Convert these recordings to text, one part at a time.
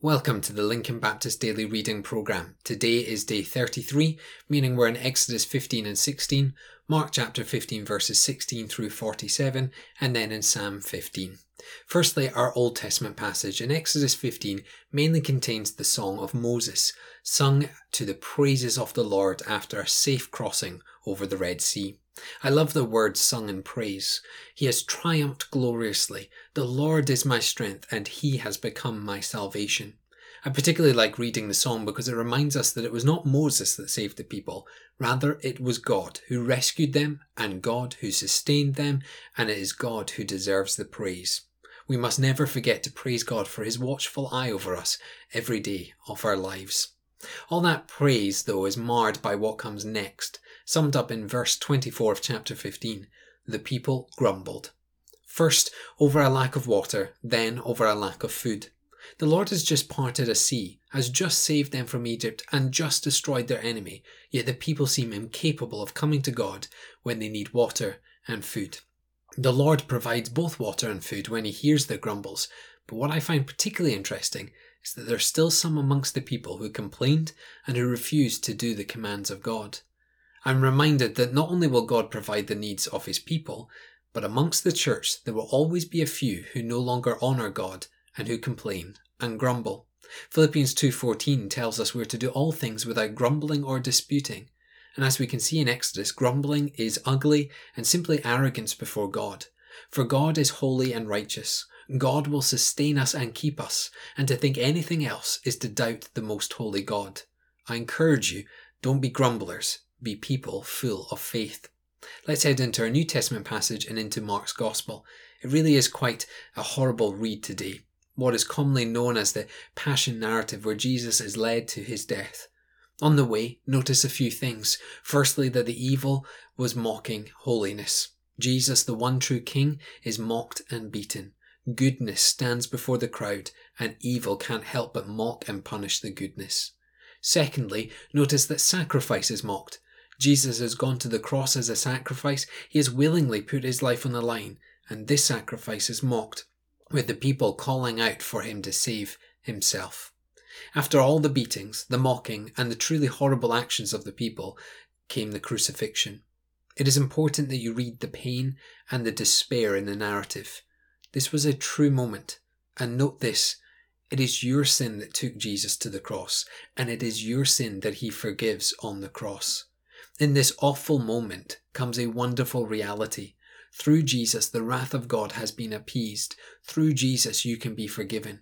Welcome to the Lincoln Baptist Daily Reading Program. Today is day 33, meaning we're in Exodus 15 and 16, Mark chapter 15 verses 16 through 47, and then in Psalm 15. Firstly, our Old Testament passage in Exodus 15 mainly contains the song of Moses, sung to the praises of the Lord after a safe crossing over the Red Sea. I love the words sung in praise. He has triumphed gloriously. The Lord is my strength, and he has become my salvation. I particularly like reading the song because it reminds us that it was not Moses that saved the people, rather, it was God who rescued them, and God who sustained them, and it is God who deserves the praise. We must never forget to praise God for his watchful eye over us every day of our lives. All that praise, though, is marred by what comes next summed up in verse 24 of chapter 15. The people grumbled. First over a lack of water, then over a lack of food. The Lord has just parted a sea, has just saved them from Egypt, and just destroyed their enemy, yet the people seem incapable of coming to God when they need water and food. The Lord provides both water and food when He hears their grumbles, but what I find particularly interesting is that there are still some amongst the people who complained and who refused to do the commands of God. I'm reminded that not only will God provide the needs of his people, but amongst the church there will always be a few who no longer honour God and who complain and grumble. Philippians 2:14 tells us we're to do all things without grumbling or disputing. And as we can see in Exodus, grumbling is ugly and simply arrogance before God. For God is holy and righteous. God will sustain us and keep us, and to think anything else is to doubt the most holy God. I encourage you, don't be grumblers, be people full of faith. Let's head into our New Testament passage and into Mark's Gospel. It really is quite a horrible read today. What is commonly known as the Passion narrative, where Jesus is led to his death. On the way, notice a few things. Firstly, that the evil was mocking holiness. Jesus, the one true King, is mocked and beaten. Goodness stands before the crowd, and evil can't help but mock and punish the goodness. Secondly, notice that sacrifice is mocked. Jesus has gone to the cross as a sacrifice. He has willingly put his life on the line, and this sacrifice is mocked, with the people calling out for him to save himself. After all the beatings, the mocking, and the truly horrible actions of the people, came the crucifixion. It is important that you read the pain and the despair in the narrative. This was a true moment, and note this it is your sin that took Jesus to the cross, and it is your sin that he forgives on the cross. In this awful moment comes a wonderful reality. Through Jesus, the wrath of God has been appeased. Through Jesus, you can be forgiven.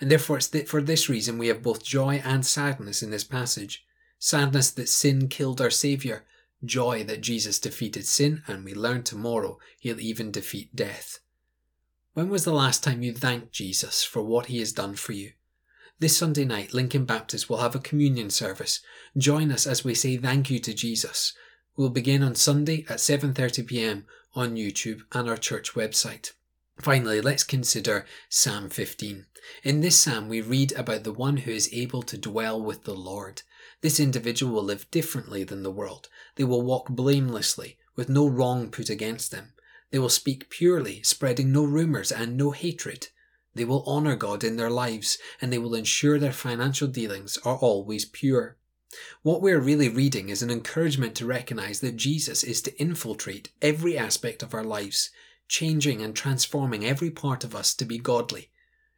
And therefore, it's for this reason we have both joy and sadness in this passage. Sadness that sin killed our Saviour, joy that Jesus defeated sin, and we learn tomorrow he'll even defeat death. When was the last time you thanked Jesus for what he has done for you? This Sunday night, Lincoln Baptist will have a communion service. Join us as we say thank you to Jesus. We'll begin on Sunday at 7:30 p.m. on YouTube and our church website. Finally, let's consider Psalm 15. In this psalm, we read about the one who is able to dwell with the Lord. This individual will live differently than the world. They will walk blamelessly, with no wrong put against them. They will speak purely, spreading no rumours and no hatred. They will honour God in their lives and they will ensure their financial dealings are always pure. What we're really reading is an encouragement to recognise that Jesus is to infiltrate every aspect of our lives, changing and transforming every part of us to be godly.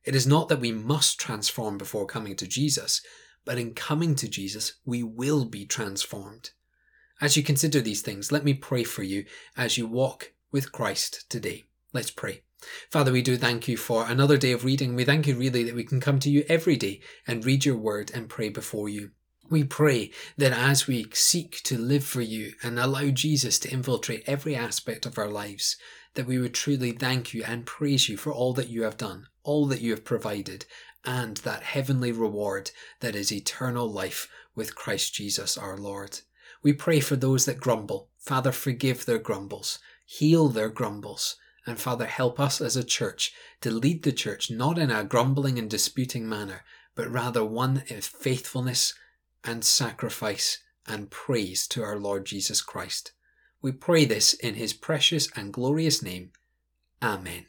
It is not that we must transform before coming to Jesus, but in coming to Jesus, we will be transformed. As you consider these things, let me pray for you as you walk with Christ today. Let's pray. Father, we do thank you for another day of reading. We thank you really that we can come to you every day and read your word and pray before you. We pray that as we seek to live for you and allow Jesus to infiltrate every aspect of our lives, that we would truly thank you and praise you for all that you have done, all that you have provided, and that heavenly reward that is eternal life with Christ Jesus our Lord. We pray for those that grumble. Father, forgive their grumbles, heal their grumbles, and Father, help us as a church to lead the church not in a grumbling and disputing manner, but rather one of faithfulness and sacrifice and praise to our Lord Jesus Christ. We pray this in his precious and glorious name. Amen.